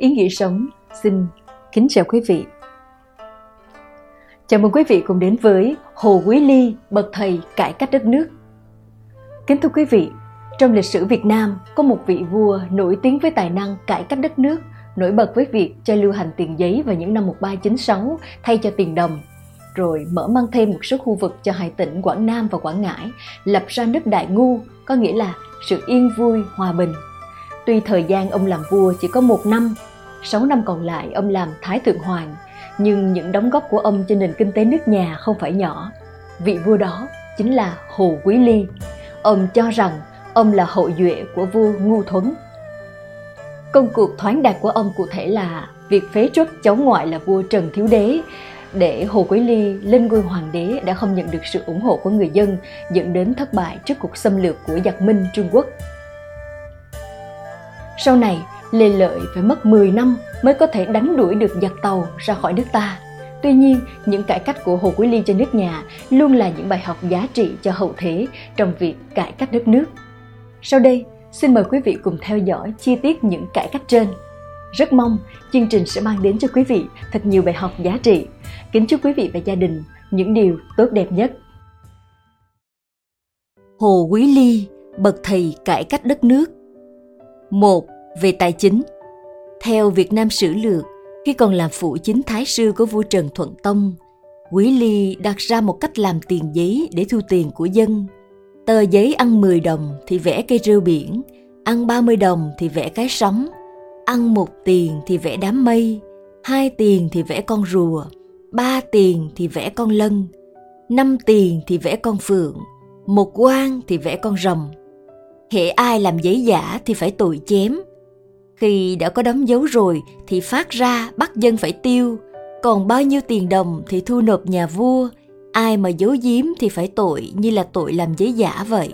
ý nghĩa sống xin kính chào quý vị. Chào mừng quý vị cùng đến với Hồ Quý Ly, bậc thầy cải cách đất nước. Kính thưa quý vị, trong lịch sử Việt Nam có một vị vua nổi tiếng với tài năng cải cách đất nước, nổi bật với việc cho lưu hành tiền giấy vào những năm 1396 thay cho tiền đồng, rồi mở mang thêm một số khu vực cho hai tỉnh Quảng Nam và Quảng Ngãi, lập ra nước Đại Ngu, có nghĩa là sự yên vui, hòa bình. Tuy thời gian ông làm vua chỉ có một năm, sáu năm còn lại ông làm Thái Thượng Hoàng, nhưng những đóng góp của ông cho nền kinh tế nước nhà không phải nhỏ. Vị vua đó chính là Hồ Quý Ly. Ông cho rằng ông là hậu duệ của vua Ngu Thuấn. Công cuộc thoáng đạt của ông cụ thể là việc phế truất cháu ngoại là vua Trần Thiếu Đế để Hồ Quý Ly lên ngôi hoàng đế đã không nhận được sự ủng hộ của người dân dẫn đến thất bại trước cuộc xâm lược của giặc Minh Trung Quốc. Sau này, Lê Lợi phải mất 10 năm mới có thể đánh đuổi được giặc tàu ra khỏi nước ta. Tuy nhiên, những cải cách của Hồ Quý Ly trên nước nhà luôn là những bài học giá trị cho hậu thế trong việc cải cách đất nước. Sau đây, xin mời quý vị cùng theo dõi chi tiết những cải cách trên. Rất mong chương trình sẽ mang đến cho quý vị thật nhiều bài học giá trị. Kính chúc quý vị và gia đình những điều tốt đẹp nhất. Hồ Quý Ly, bậc thầy cải cách đất nước. Một về tài chính Theo Việt Nam Sử Lược, khi còn làm phụ chính thái sư của vua Trần Thuận Tông, Quý Ly đặt ra một cách làm tiền giấy để thu tiền của dân. Tờ giấy ăn 10 đồng thì vẽ cây rêu biển, ăn 30 đồng thì vẽ cái sóng, ăn một tiền thì vẽ đám mây, hai tiền thì vẽ con rùa, ba tiền thì vẽ con lân, năm tiền thì vẽ con phượng, một quan thì vẽ con rồng. Hệ ai làm giấy giả thì phải tội chém. Khi đã có đóng dấu rồi thì phát ra bắt dân phải tiêu, còn bao nhiêu tiền đồng thì thu nộp nhà vua, ai mà giấu giếm thì phải tội như là tội làm giấy giả vậy.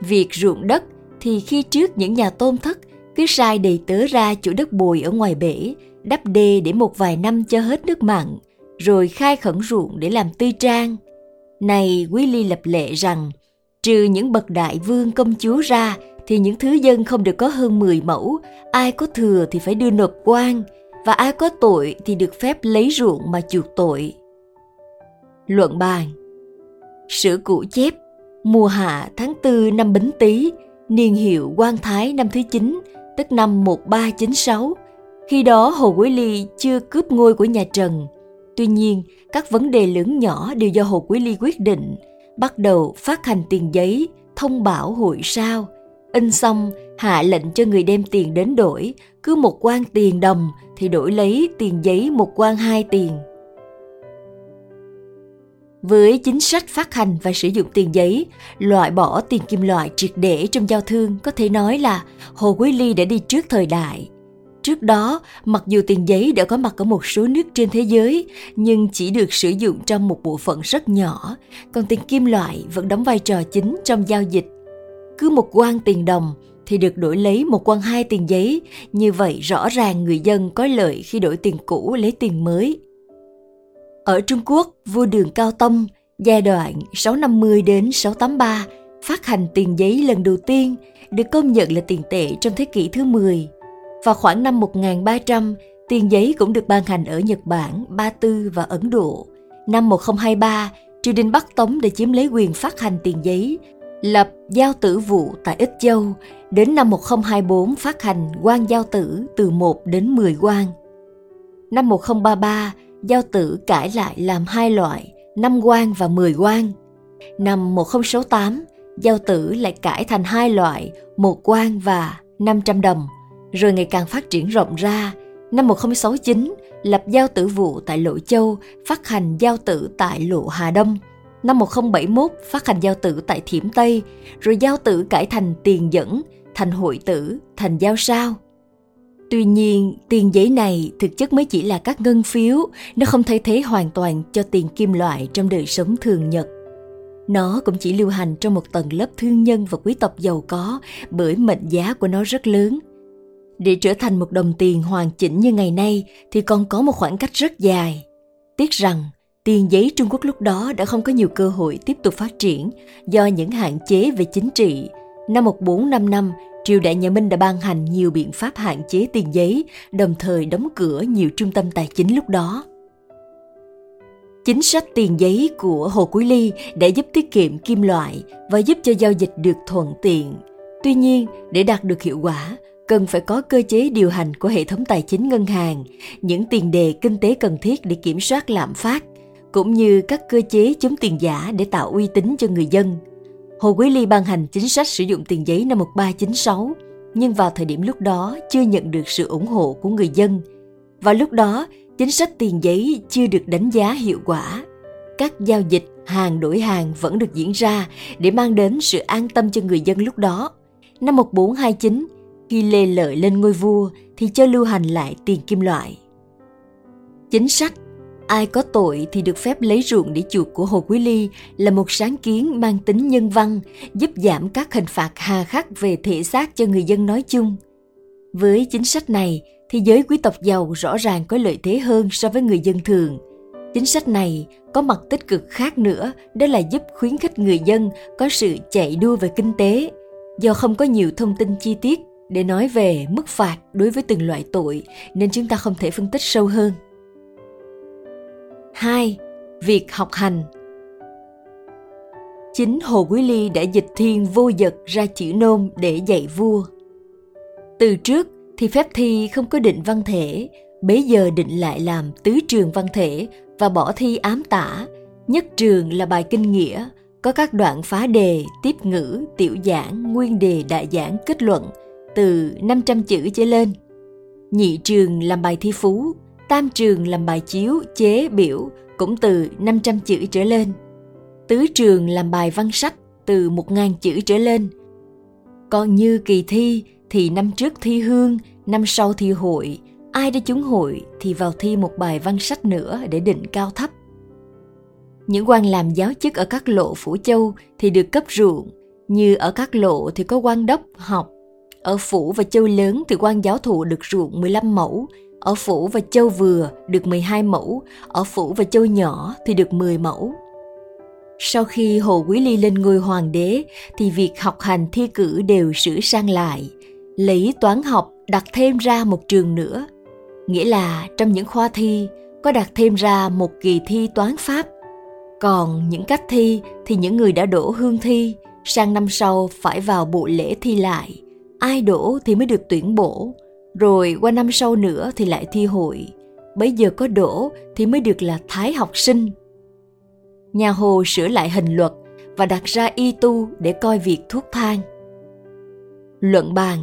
Việc ruộng đất thì khi trước những nhà tôn thất cứ sai đầy tớ ra chỗ đất bồi ở ngoài bể, đắp đê để một vài năm cho hết nước mặn, rồi khai khẩn ruộng để làm tư trang. Này Quý Ly lập lệ rằng, trừ những bậc đại vương công chúa ra thì những thứ dân không được có hơn 10 mẫu, ai có thừa thì phải đưa nộp quan, và ai có tội thì được phép lấy ruộng mà chuộc tội. Luận bàn Sử cũ chép, mùa hạ tháng 4 năm Bính Tý, niên hiệu Quang Thái năm thứ 9, tức năm 1396. Khi đó Hồ Quý Ly chưa cướp ngôi của nhà Trần. Tuy nhiên, các vấn đề lớn nhỏ đều do Hồ Quý Ly quyết định, bắt đầu phát hành tiền giấy, thông bảo hội sao. In xong, hạ lệnh cho người đem tiền đến đổi, cứ một quan tiền đồng thì đổi lấy tiền giấy một quan hai tiền. Với chính sách phát hành và sử dụng tiền giấy, loại bỏ tiền kim loại triệt để trong giao thương có thể nói là Hồ Quý Ly đã đi trước thời đại. Trước đó, mặc dù tiền giấy đã có mặt ở một số nước trên thế giới, nhưng chỉ được sử dụng trong một bộ phận rất nhỏ, còn tiền kim loại vẫn đóng vai trò chính trong giao dịch. Cứ một quan tiền đồng thì được đổi lấy một quan hai tiền giấy, như vậy rõ ràng người dân có lợi khi đổi tiền cũ lấy tiền mới. Ở Trung Quốc, vua Đường Cao Tông giai đoạn 650 đến 683 phát hành tiền giấy lần đầu tiên được công nhận là tiền tệ trong thế kỷ thứ 10. Vào khoảng năm 1300, tiền giấy cũng được ban hành ở Nhật Bản, Ba Tư và Ấn Độ. Năm 1023, triều đình Bắc Tống đã chiếm lấy quyền phát hành tiền giấy, lập giao tử vụ tại Ích Châu. Đến năm 1024 phát hành quan giao tử từ 1 đến 10 quan. Năm 1033, giao tử cải lại làm hai loại, năm quan và 10 quan. Năm 1068, giao tử lại cải thành hai loại, một quan và 500 đồng, rồi ngày càng phát triển rộng ra. Năm 1069, lập giao tử vụ tại Lộ Châu, phát hành giao tử tại Lộ Hà Đông. Năm 1071, phát hành giao tử tại Thiểm Tây, rồi giao tử cải thành tiền dẫn, thành hội tử, thành giao sao. Tuy nhiên, tiền giấy này thực chất mới chỉ là các ngân phiếu, nó không thay thế hoàn toàn cho tiền kim loại trong đời sống thường nhật. Nó cũng chỉ lưu hành trong một tầng lớp thương nhân và quý tộc giàu có bởi mệnh giá của nó rất lớn. Để trở thành một đồng tiền hoàn chỉnh như ngày nay thì còn có một khoảng cách rất dài. Tiếc rằng, tiền giấy Trung Quốc lúc đó đã không có nhiều cơ hội tiếp tục phát triển do những hạn chế về chính trị. Năm 1455, triều đại nhà Minh đã ban hành nhiều biện pháp hạn chế tiền giấy, đồng thời đóng cửa nhiều trung tâm tài chính lúc đó. Chính sách tiền giấy của Hồ Quý Ly đã giúp tiết kiệm kim loại và giúp cho giao dịch được thuận tiện. Tuy nhiên, để đạt được hiệu quả, cần phải có cơ chế điều hành của hệ thống tài chính ngân hàng, những tiền đề kinh tế cần thiết để kiểm soát lạm phát, cũng như các cơ chế chống tiền giả để tạo uy tín cho người dân. Hồ Quý Ly ban hành chính sách sử dụng tiền giấy năm 1396, nhưng vào thời điểm lúc đó chưa nhận được sự ủng hộ của người dân. Vào lúc đó, chính sách tiền giấy chưa được đánh giá hiệu quả. Các giao dịch hàng đổi hàng vẫn được diễn ra để mang đến sự an tâm cho người dân lúc đó. Năm 1429, khi Lê Lợi lên ngôi vua thì cho lưu hành lại tiền kim loại. Chính sách ai có tội thì được phép lấy ruộng để chuộc của Hồ Quý Ly là một sáng kiến mang tính nhân văn, giúp giảm các hình phạt hà khắc về thể xác cho người dân nói chung. Với chính sách này thì giới quý tộc giàu rõ ràng có lợi thế hơn so với người dân thường. Chính sách này có mặt tích cực khác nữa, đó là giúp khuyến khích người dân có sự chạy đua về kinh tế. Do không có nhiều thông tin chi tiết để nói về mức phạt đối với từng loại tội nên chúng ta không thể phân tích sâu hơn. 2. Việc học hành Chính Hồ Quý Ly đã dịch thiên vô dật ra chữ nôm để dạy vua. Từ trước thì phép thi không có định văn thể, bấy giờ định lại làm tứ trường văn thể và bỏ thi ám tả, nhất trường là bài kinh nghĩa, có các đoạn phá đề, tiếp ngữ, tiểu giảng, nguyên đề đại giảng, kết luận từ 500 chữ trở lên. Nhị trường làm bài thi phú, tam trường làm bài chiếu, chế, biểu cũng từ 500 chữ trở lên. Tứ trường làm bài văn sách từ 1.000 chữ trở lên. Còn như kỳ thi thì năm trước thi hương, năm sau thi hội, ai đã trúng hội thì vào thi một bài văn sách nữa để định cao thấp. Những quan làm giáo chức ở các lộ phủ châu thì được cấp ruộng, như ở các lộ thì có quan đốc học, ở phủ và châu lớn thì quan giáo thụ được ruộng 15 mẫu, ở phủ và châu vừa được 12 mẫu, ở phủ và châu nhỏ thì được 10 mẫu. Sau khi Hồ Quý Ly lên ngôi hoàng đế thì việc học hành thi cử đều sửa sang lại, lấy toán học đặt thêm ra một trường nữa. Nghĩa là trong những khoa thi có đặt thêm ra một kỳ thi toán pháp. Còn những cách thi thì những người đã đổ hương thi sang năm sau phải vào bộ lễ thi lại. Ai đổ thì mới được tuyển bổ, rồi qua năm sau nữa thì lại thi hội. Bấy giờ có đổ thì mới được là thái học sinh. Nhà Hồ sửa lại hình luật và đặt ra y tu để coi việc thuốc thang. Luận bàn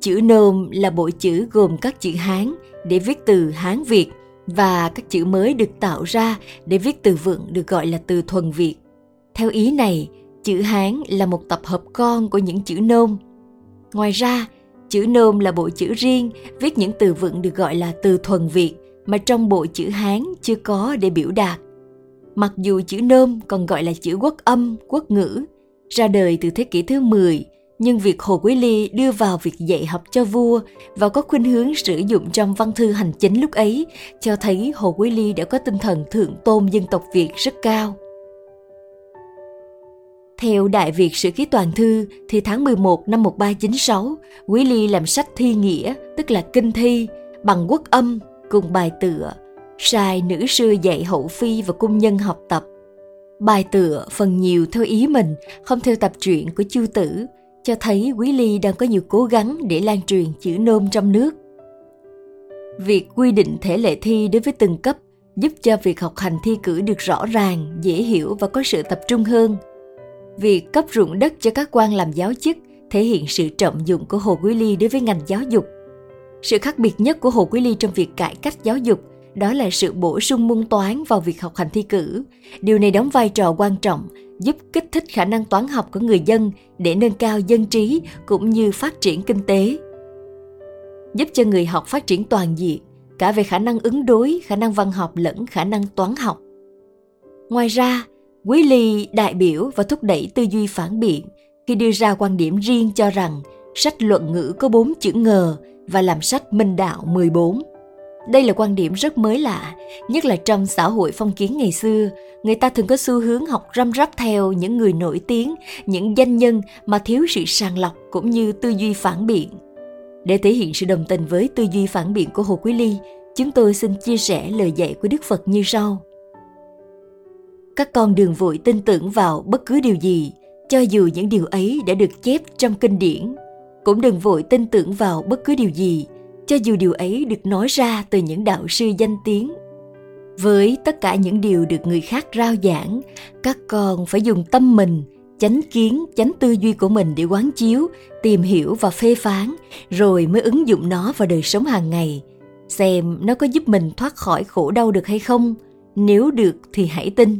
Chữ nôm là bộ chữ gồm các chữ Hán để viết từ Hán Việt và các chữ mới được tạo ra để viết từ vựng được gọi là từ thuần Việt. Theo ý này, chữ Hán là một tập hợp con của những chữ nôm. Ngoài ra, Chữ nôm là bộ chữ riêng, viết những từ vựng được gọi là từ thuần Việt mà trong bộ chữ Hán chưa có để biểu đạt. Mặc dù chữ nôm còn gọi là chữ quốc âm, quốc ngữ, ra đời từ thế kỷ thứ 10, nhưng việc Hồ Quý Ly đưa vào việc dạy học cho vua và có khuynh hướng sử dụng trong văn thư hành chính lúc ấy cho thấy Hồ Quý Ly đã có tinh thần thượng tôn dân tộc Việt rất cao. Theo Đại Việt Sử Ký Toàn Thư thì tháng 11 năm 1396, Quý Ly làm sách thi nghĩa, tức là kinh thi, bằng quốc âm cùng bài tựa, sai nữ sư dạy hậu phi và cung nhân học tập. Bài tựa phần nhiều theo ý mình, không theo tập truyện của Chu Tử, cho thấy Quý Ly đang có nhiều cố gắng để lan truyền chữ nôm trong nước. Việc quy định thể lệ thi đối với từng cấp giúp cho việc học hành thi cử được rõ ràng, dễ hiểu và có sự tập trung hơn – Việc cấp ruộng đất cho các quan làm giáo chức thể hiện sự trọng dụng của Hồ Quý Ly đối với ngành giáo dục. Sự khác biệt nhất của Hồ Quý Ly trong việc cải cách giáo dục đó là sự bổ sung môn toán vào việc học hành thi cử. Điều này đóng vai trò quan trọng, giúp kích thích khả năng toán học của người dân để nâng cao dân trí cũng như phát triển kinh tế. Giúp cho người học phát triển toàn diện, cả về khả năng ứng đối, khả năng văn học lẫn khả năng toán học. Ngoài ra, Quý Ly đại biểu và thúc đẩy tư duy phản biện khi đưa ra quan điểm riêng cho rằng sách luận ngữ có bốn chữ ngờ và làm sách minh đạo 14. Đây là quan điểm rất mới lạ, nhất là trong xã hội phong kiến ngày xưa, người ta thường có xu hướng học răm rắp theo những người nổi tiếng, những danh nhân mà thiếu sự sàng lọc cũng như tư duy phản biện. Để thể hiện sự đồng tình với tư duy phản biện của Hồ Quý Ly, chúng tôi xin chia sẻ lời dạy của Đức Phật như sau. Các con đừng vội tin tưởng vào bất cứ điều gì, cho dù những điều ấy đã được chép trong kinh điển. Cũng đừng vội tin tưởng vào bất cứ điều gì, cho dù điều ấy được nói ra từ những đạo sư danh tiếng. Với tất cả những điều được người khác rao giảng các con phải dùng tâm mình chánh kiến chánh tư duy của mình để quán chiếu tìm hiểu và phê phán rồi mới ứng dụng nó vào đời sống hàng ngày. Xem nó có giúp mình thoát khỏi khổ đau được hay không. Nếu được thì hãy tin.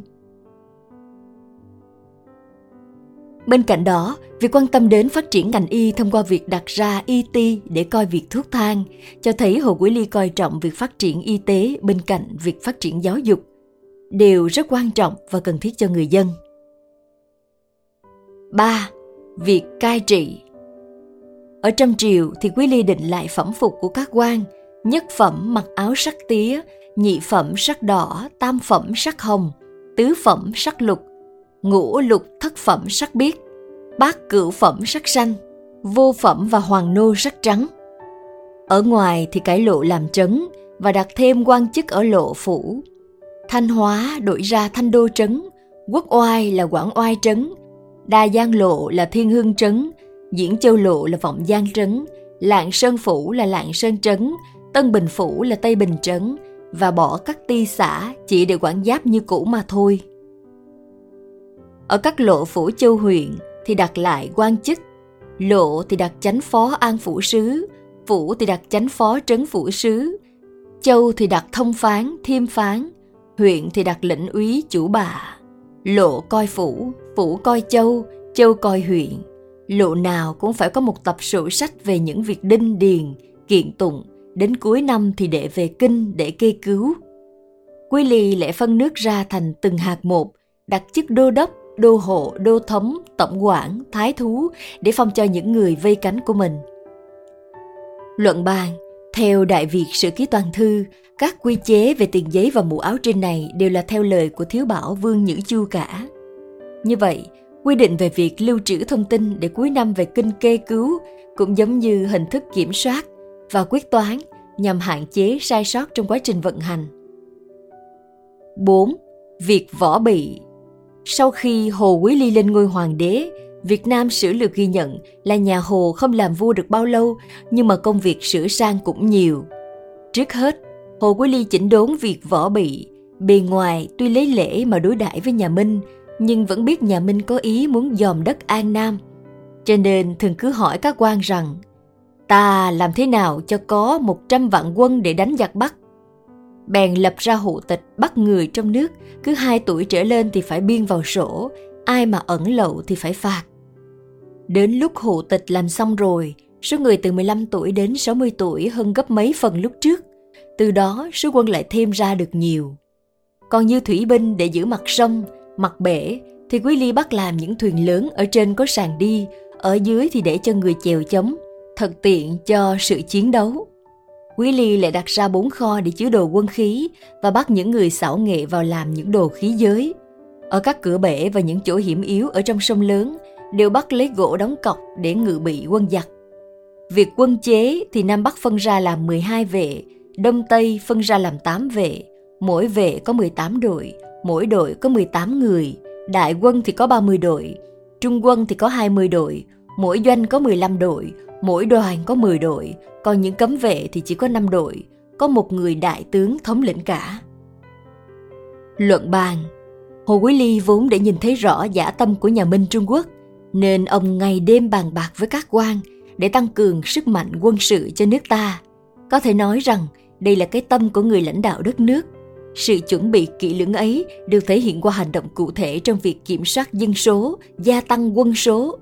Bên cạnh đó, việc quan tâm đến phát triển ngành y thông qua việc đặt ra ET để coi việc thuốc thang cho thấy Hồ Quý Ly coi trọng việc phát triển y tế bên cạnh việc phát triển giáo dục đều rất quan trọng và cần thiết cho người dân. 3. Việc cai trị Ở trong triều thì Quý Ly định lại phẩm phục của các quan, nhất phẩm mặc áo sắc tía, nhị phẩm sắc đỏ, tam phẩm sắc hồng, tứ phẩm sắc lục, ngũ lục thất phẩm sắc biếc, bát cửu phẩm sắc xanh, vô phẩm và hoàng nô sắc trắng. Ở ngoài thì cải lộ làm trấn và đặt thêm quan chức ở lộ phủ. Thanh Hóa đổi ra Thanh Đô trấn, Quốc Oai là Quảng Oai trấn, Đa Giang lộ là Thiên Hương trấn, Diễn Châu lộ là Vọng Giang trấn, Lạng Sơn phủ là Lạng Sơn trấn, Tân Bình phủ là Tây Bình trấn và bỏ các ti xã chỉ để quản giáp như cũ mà thôi. Ở các lộ phủ châu huyện thì đặt lại quan chức, lộ thì đặt chánh phó an phủ sứ, phủ thì đặt chánh phó trấn phủ sứ, châu thì đặt thông phán, thiêm phán, huyện thì đặt lĩnh úy chủ bà. Lộ coi phủ, phủ coi châu, châu coi huyện. Lộ nào cũng phải có một tập sổ sách về những việc đinh điền, kiện tụng, đến cuối năm thì để về kinh để kê cứu. Quy lì lại phân nước ra thành từng hạt một, đặt chức đô đốc đô hộ, đô thống, tổng quản, thái thú để phong cho những người vây cánh của mình. Luận bàn, theo Đại Việt Sử Ký Toàn Thư, các quy chế về tiền giấy và mũ áo trên này đều là theo lời của Thiếu Bảo Vương Nhữ Chu cả. Như vậy, quy định về việc lưu trữ thông tin để cuối năm về kinh kê cứu cũng giống như hình thức kiểm soát và quyết toán nhằm hạn chế sai sót trong quá trình vận hành. 4. Việc võ bị sau khi Hồ Quý Ly lên ngôi hoàng đế, Việt Nam sử lược ghi nhận là nhà Hồ không làm vua được bao lâu, nhưng mà công việc sửa sang cũng nhiều. Trước hết, Hồ Quý Ly chỉnh đốn việc võ bị, bề ngoài tuy lấy lễ mà đối đãi với nhà Minh, nhưng vẫn biết nhà Minh có ý muốn dòm đất An Nam. Cho nên thường cứ hỏi các quan rằng, ta làm thế nào cho có 100 vạn quân để đánh giặc Bắc? Bèn lập ra hộ tịch bắt người trong nước, cứ hai tuổi trở lên thì phải biên vào sổ, ai mà ẩn lậu thì phải phạt. Đến lúc hộ tịch làm xong rồi, số người từ 15 tuổi đến 60 tuổi hơn gấp mấy phần lúc trước. Từ đó số quân lại thêm ra được nhiều. Còn như thủy binh để giữ mặt sông, mặt bể thì Quý Ly bắt làm những thuyền lớn ở trên có sàn đi, ở dưới thì để cho người chèo chống, thật tiện cho sự chiến đấu. Quý Ly lại đặt ra bốn kho để chứa đồ quân khí và bắt những người xảo nghệ vào làm những đồ khí giới. Ở các cửa bể và những chỗ hiểm yếu ở trong sông lớn đều bắt lấy gỗ đóng cọc để ngự bị quân giặc. Việc quân chế thì Nam Bắc phân ra làm 12 vệ, Đông Tây phân ra làm 8 vệ, mỗi vệ có 18 đội, mỗi đội có 18 người, đại quân thì có 30 đội, trung quân thì có 20 đội, mỗi doanh có 15 đội, mỗi đoàn có 10 đội, còn những cấm vệ thì chỉ có 5 đội, có một người đại tướng thống lĩnh cả. Luận bàn Hồ Quý Ly vốn để nhìn thấy rõ giả tâm của nhà Minh Trung Quốc, nên ông ngày đêm bàn bạc với các quan để tăng cường sức mạnh quân sự cho nước ta. Có thể nói rằng đây là cái tâm của người lãnh đạo đất nước. Sự chuẩn bị kỹ lưỡng ấy được thể hiện qua hành động cụ thể trong việc kiểm soát dân số, gia tăng quân số,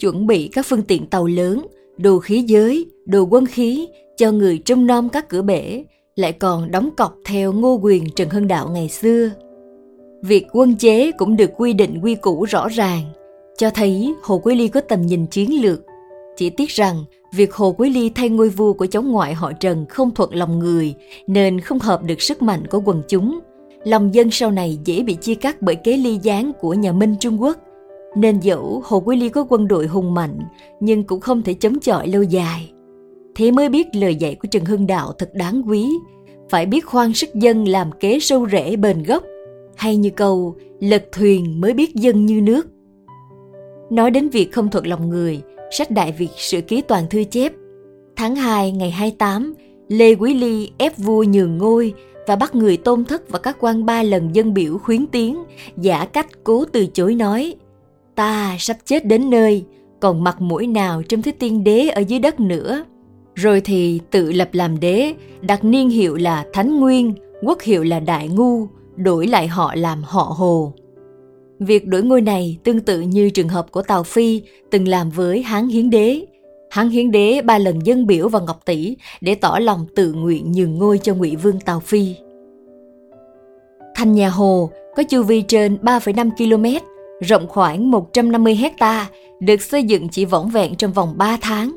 chuẩn bị các phương tiện tàu lớn, đồ khí giới, đồ quân khí cho người trông nom các cửa bể, lại còn đóng cọc theo ngô quyền Trần Hưng Đạo ngày xưa. Việc quân chế cũng được quy định quy củ rõ ràng, cho thấy Hồ Quý Ly có tầm nhìn chiến lược. Chỉ tiếc rằng việc Hồ Quý Ly thay ngôi vua của cháu ngoại họ Trần không thuận lòng người nên không hợp được sức mạnh của quần chúng. Lòng dân sau này dễ bị chia cắt bởi kế ly gián của nhà Minh Trung Quốc. Nên dẫu Hồ Quý Ly có quân đội hùng mạnh nhưng cũng không thể chống chọi lâu dài. Thế mới biết lời dạy của Trần Hưng Đạo thật đáng quý. Phải biết khoan sức dân làm kế sâu rễ bền gốc. Hay như câu, lật thuyền mới biết dân như nước. Nói đến việc không thuận lòng người, sách Đại Việt Sử Ký Toàn Thư chép. Tháng 2 ngày 28, Lê Quý Ly ép vua nhường ngôi và bắt người tôn thất và các quan ba lần dân biểu khuyến tiếng, giả cách cố từ chối nói Ta sắp chết đến nơi, còn mặt mũi nào trong thế tiên đế ở dưới đất nữa. Rồi thì tự lập làm đế, đặt niên hiệu là Thánh Nguyên, quốc hiệu là Đại Ngu, đổi lại họ làm họ Hồ. Việc đổi ngôi này tương tự như trường hợp của Tào Phi từng làm với Hán Hiến Đế. Hán Hiến Đế ba lần dân biểu vào Ngọc Tỷ để tỏ lòng tự nguyện nhường ngôi cho Ngụy Vương Tào Phi. Thành nhà Hồ có chu vi trên 3,5 km, rộng khoảng 150 hecta, được xây dựng chỉ vỏn vẹn trong vòng 3 tháng.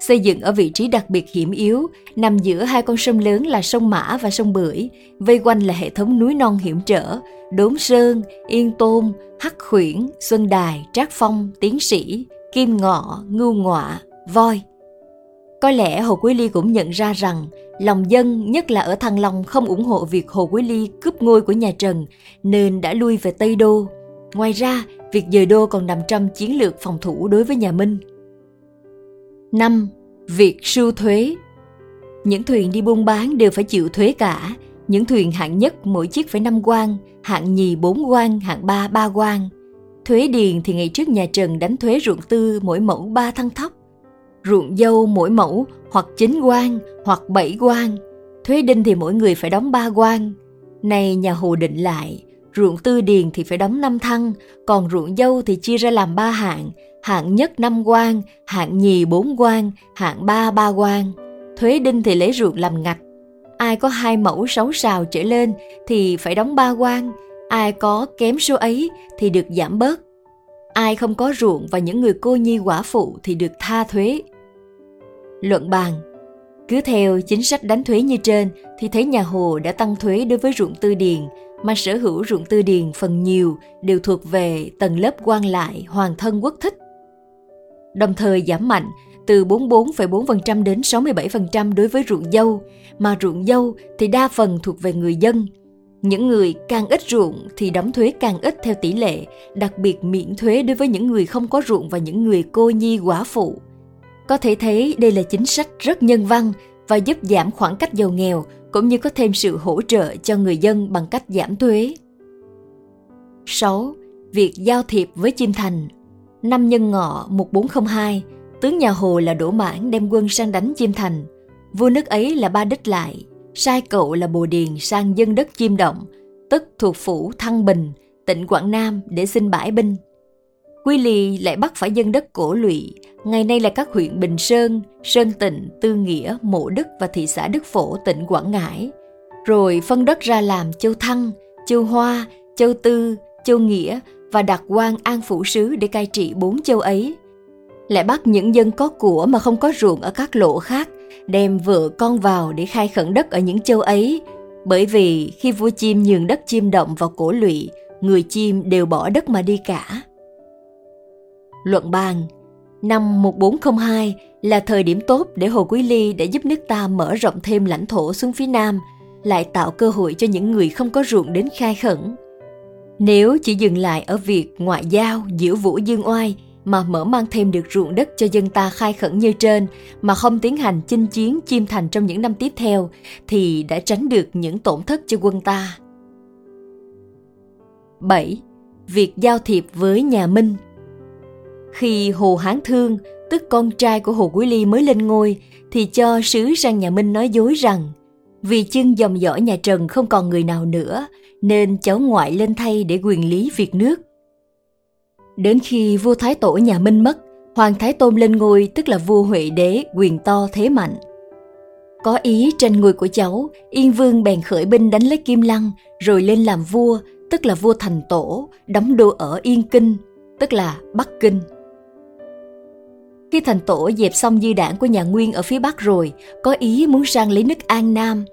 Xây dựng ở vị trí đặc biệt hiểm yếu, nằm giữa hai con sông lớn là sông Mã và sông Bưởi, vây quanh là hệ thống núi non hiểm trở, Đốn Sơn, Yên Tôn, Hắc Khuyển, Xuân Đài, Trác Phong, Tiến Sĩ, Kim Ngọ, Ngưu Ngọa, Voi. Có lẽ Hồ Quý Ly cũng nhận ra rằng lòng dân, nhất là ở Thăng Long không ủng hộ việc Hồ Quý Ly cướp ngôi của nhà Trần, nên đã lui về Tây Đô. Ngoài ra, việc dời đô còn nằm trong chiến lược phòng thủ đối với nhà Minh. 5. Việc sưu thuế Những thuyền đi buôn bán đều phải chịu thuế cả. Những thuyền hạng nhất mỗi chiếc phải 5 quan, hạng nhì 4 quan, hạng 3 3 quan. Thuế điền thì ngày trước nhà Trần đánh thuế ruộng tư mỗi mẫu 3 thăng thóc. Ruộng dâu mỗi mẫu hoặc 9 quan hoặc 7 quan. Thuế đinh thì mỗi người phải đóng 3 quan. Này nhà Hồ định lại, ruộng tư điền thì phải đóng năm thăng, còn ruộng dâu thì chia ra làm ba hạng, hạng nhất năm quan, hạng nhì bốn quan, hạng 3 3 quan. Thuế đinh thì lấy ruộng làm ngạch. Ai có hai mẫu sáu sào trở lên thì phải đóng ba quan, ai có kém số ấy thì được giảm bớt. Ai không có ruộng và những người cô nhi quả phụ thì được tha thuế. Luận bàn Cứ theo chính sách đánh thuế như trên thì thấy nhà Hồ đã tăng thuế đối với ruộng tư điền mà sở hữu ruộng tư điền phần nhiều đều thuộc về tầng lớp quan lại hoàng thân quốc thích đồng thời giảm mạnh từ 44,4% đến 67% đối với ruộng dâu, mà ruộng dâu thì đa phần thuộc về người dân. Những người càng ít ruộng thì đóng thuế càng ít theo tỷ lệ, đặc biệt miễn thuế đối với những người không có ruộng và những người cô nhi quả phụ. Có thể thấy đây là chính sách rất nhân văn và giúp giảm khoảng cách giàu nghèo cũng như có thêm sự hỗ trợ cho người dân bằng cách giảm thuế. 6. Việc giao thiệp với chim thành Năm nhân ngọ 1402, tướng nhà Hồ là Đỗ Mãn đem quân sang đánh chim Thành. Vua nước ấy là Ba Đích Lại, sai cậu là Bồ Điền sang dân đất chim Động, tức thuộc phủ Thăng Bình, tỉnh Quảng Nam để xin bãi binh. Quy Lì lại bắt phải dân đất cổ lụy, ngày nay là các huyện Bình Sơn, Sơn Tịnh, Tư Nghĩa, Mộ Đức và thị xã Đức Phổ, tỉnh Quảng Ngãi. Rồi phân đất ra làm Châu Thăng, Châu Hoa, Châu Tư, Châu Nghĩa và đặt quan an phủ sứ để cai trị bốn châu ấy. Lại bắt những dân có của mà không có ruộng ở các lộ khác, đem vợ con vào để khai khẩn đất ở những châu ấy. Bởi vì khi vua chim nhường đất chim động vào cổ lụy, người chim đều bỏ đất mà đi cả. Luận bàn Năm 1402 là thời điểm tốt để Hồ Quý Ly đã giúp nước ta mở rộng thêm lãnh thổ xuống phía Nam, lại tạo cơ hội cho những người không có ruộng đến khai khẩn. Nếu chỉ dừng lại ở việc ngoại giao, diễu vũ dương oai mà mở mang thêm được ruộng đất cho dân ta khai khẩn như trên mà không tiến hành chinh chiến chiêm thành trong những năm tiếp theo thì đã tránh được những tổn thất cho quân ta. 7. Việc giao thiệp với nhà Minh khi Hồ Hán Thương, tức con trai của Hồ Quý Ly mới lên ngôi, thì cho sứ sang nhà Minh nói dối rằng vì chân dòng dõi nhà Trần không còn người nào nữa, nên cháu ngoại lên thay để quyền lý việc nước. Đến khi vua Thái Tổ nhà Minh mất, Hoàng Thái Tôn lên ngôi tức là vua Huệ Đế quyền to thế mạnh. Có ý tranh ngôi của cháu, Yên Vương bèn khởi binh đánh lấy Kim Lăng rồi lên làm vua, tức là vua thành tổ, đóng đô ở Yên Kinh, tức là Bắc Kinh. Khi thành tổ dẹp xong di đảng của nhà Nguyên ở phía Bắc rồi, có ý muốn sang lấy nước An Nam.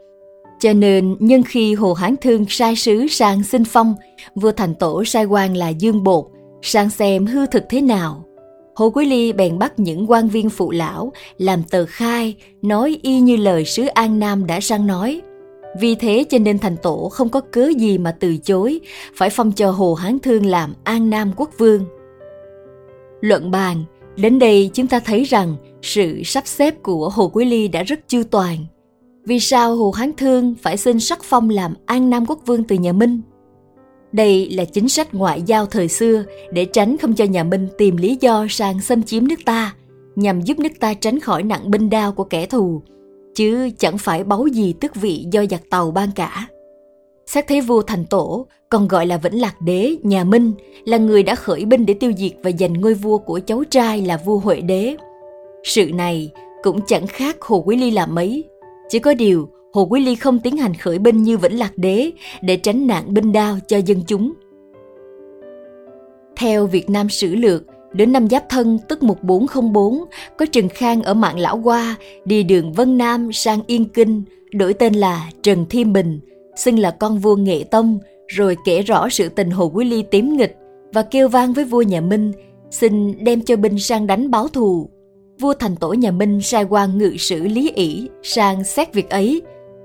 Cho nên nhân khi Hồ Hán Thương sai sứ sang xin phong, vua thành tổ sai quan là Dương Bột, sang xem hư thực thế nào. Hồ Quý Ly bèn bắt những quan viên phụ lão làm tờ khai, nói y như lời sứ An Nam đã sang nói. Vì thế cho nên thành tổ không có cớ gì mà từ chối, phải phong cho Hồ Hán Thương làm An Nam quốc vương. Luận bàn, đến đây chúng ta thấy rằng sự sắp xếp của Hồ Quý Ly đã rất chu toàn. Vì sao Hồ Hán Thương phải xin sắc phong làm An Nam quốc vương từ nhà Minh? Đây là chính sách ngoại giao thời xưa để tránh không cho nhà Minh tìm lý do sang xâm chiếm nước ta, nhằm giúp nước ta tránh khỏi nặng binh đao của kẻ thù, chứ chẳng phải báu gì tước vị do giặc tàu ban cả. Xác thấy vua thành tổ, còn gọi là Vĩnh Lạc Đế, nhà Minh, là người đã khởi binh để tiêu diệt và giành ngôi vua của cháu trai là vua Huệ Đế. Sự này cũng chẳng khác Hồ Quý Ly là mấy. Chỉ có điều, Hồ Quý Ly không tiến hành khởi binh như Vĩnh Lạc Đế để tránh nạn binh đao cho dân chúng. Theo Việt Nam Sử Lược, đến năm Giáp Thân tức 1404, có Trần Khang ở Mạng Lão Hoa đi đường Vân Nam sang Yên Kinh, đổi tên là Trần Thiên Bình, xưng là con vua Nghệ Tông, rồi kể rõ sự tình Hồ Quý Ly tím nghịch và kêu vang với vua nhà Minh, xin đem cho binh sang đánh báo thù. Vua thành tổ nhà Minh sai quan ngự sử Lý ỷ sang xét việc ấy,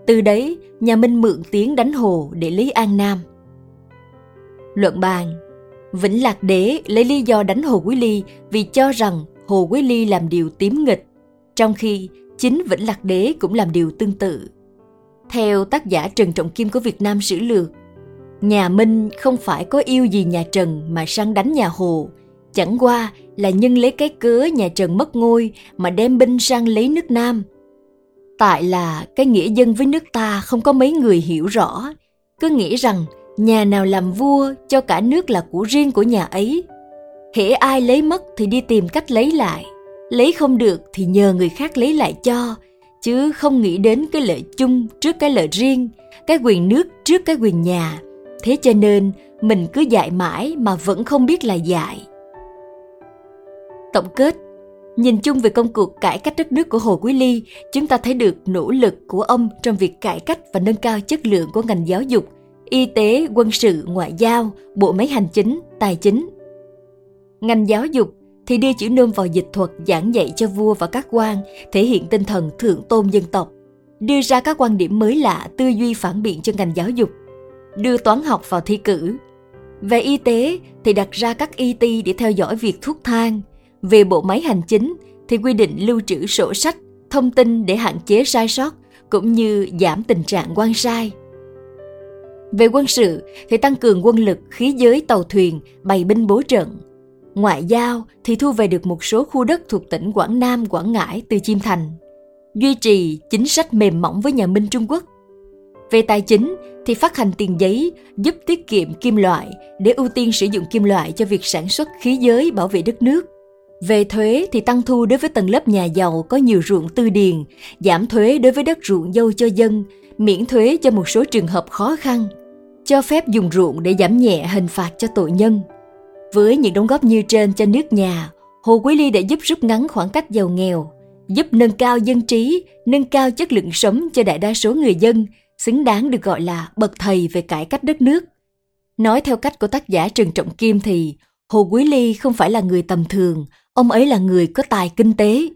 từ đấy, nhà Minh mượn tiếng đánh Hồ để lấy An Nam. Luận bàn Vĩnh Lạc Đế lấy lý do đánh Hồ Quý Ly vì cho rằng Hồ Quý Ly làm điều tím nghịch, trong khi chính Vĩnh Lạc Đế cũng làm điều tương tự. Theo tác giả Trần Trọng Kim của Việt Nam Sử Lược, nhà Minh không phải có yêu gì nhà Trần mà sang đánh nhà Hồ, chẳng qua là nhân lấy cái cớ nhà Trần mất ngôi mà đem binh sang lấy nước Nam – tại là cái nghĩa dân với nước ta không có mấy người hiểu rõ. Cứ nghĩ rằng nhà nào làm vua cho cả nước là của riêng của nhà ấy. Hễ ai lấy mất thì đi tìm cách lấy lại. Lấy không được thì nhờ người khác lấy lại cho chứ không nghĩ đến cái lợi chung trước cái lợi riêng cái quyền nước trước cái quyền nhà thế cho nên mình cứ dạy mãi mà vẫn không biết là dạy tổng kết Nhìn chung về công cuộc cải cách đất nước của Hồ Quý Ly, chúng ta thấy được nỗ lực của ông trong việc cải cách và nâng cao chất lượng của ngành giáo dục, y tế, quân sự, ngoại giao, bộ máy hành chính, tài chính. Ngành giáo dục thì đưa chữ nôm vào dịch thuật giảng dạy cho vua và các quan, thể hiện tinh thần thượng tôn dân tộc, đưa ra các quan điểm mới lạ, tư duy phản biện cho ngành giáo dục, đưa toán học vào thi cử. Về y tế thì đặt ra các y ty để theo dõi việc thuốc thang, về bộ máy hành chính thì quy định lưu trữ sổ sách, thông tin để hạn chế sai sót cũng như giảm tình trạng quan sai. Về quân sự thì tăng cường quân lực, khí giới tàu thuyền, bày binh bố trận. Ngoại giao thì thu về được một số khu đất thuộc tỉnh Quảng Nam, Quảng Ngãi từ Chiêm Thành. Duy trì chính sách mềm mỏng với nhà Minh Trung Quốc. Về tài chính thì phát hành tiền giấy giúp tiết kiệm kim loại để ưu tiên sử dụng kim loại cho việc sản xuất khí giới bảo vệ đất nước. Về thuế thì tăng thu đối với tầng lớp nhà giàu có nhiều ruộng tư điền, giảm thuế đối với đất ruộng dâu cho dân, miễn thuế cho một số trường hợp khó khăn, cho phép dùng ruộng để giảm nhẹ hình phạt cho tội nhân. Với những đóng góp như trên cho nước nhà, Hồ Quý Ly đã giúp rút ngắn khoảng cách giàu nghèo, giúp nâng cao dân trí, nâng cao chất lượng sống cho đại đa số người dân, xứng đáng được gọi là bậc thầy về cải cách đất nước. Nói theo cách của tác giả Trần Trọng Kim thì Hồ Quý Ly không phải là người tầm thường, ông ấy là người có tài kinh tế,